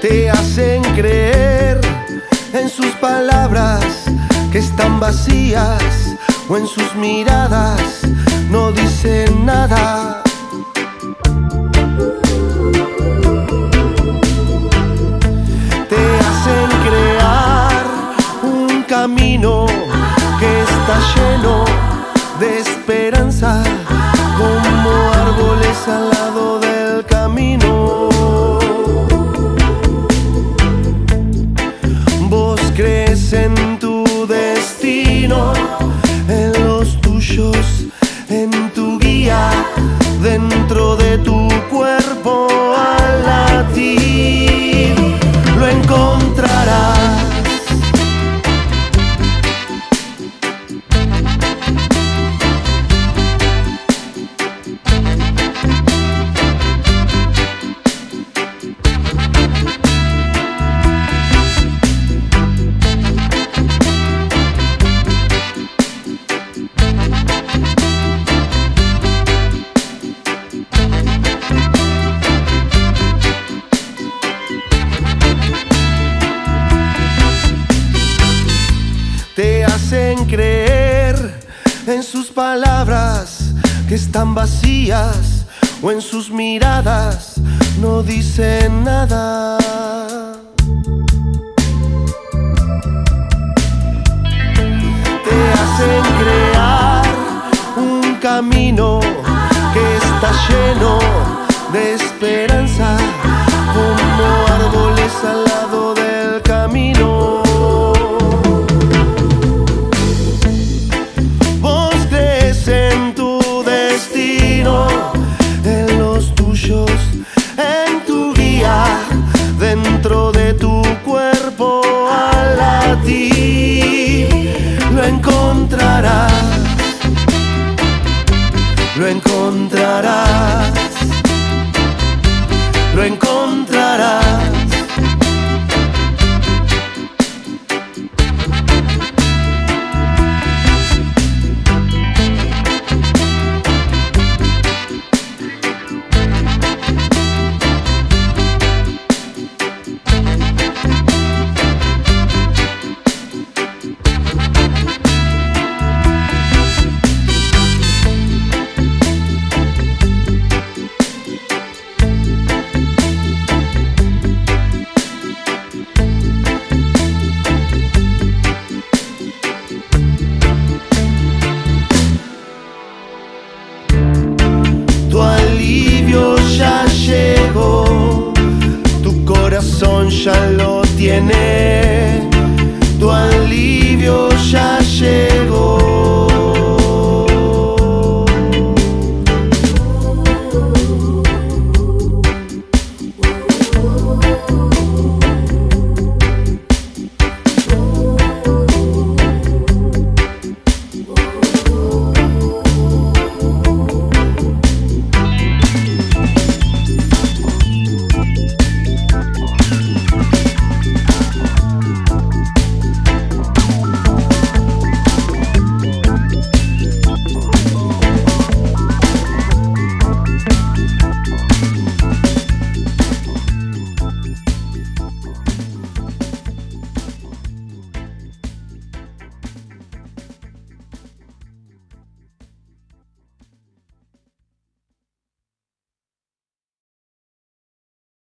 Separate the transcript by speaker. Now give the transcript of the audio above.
Speaker 1: te hacen creer en sus palabras que están vacías o en sus miradas no dicen nada. Te hacen crear un camino que está lleno de esperanza como árboles al lado del hacen creer en sus palabras que están vacías o en sus miradas no dicen nada. Te hacen crear un camino que está lleno de encontrarás, lo encontrarás. Ya lo tiene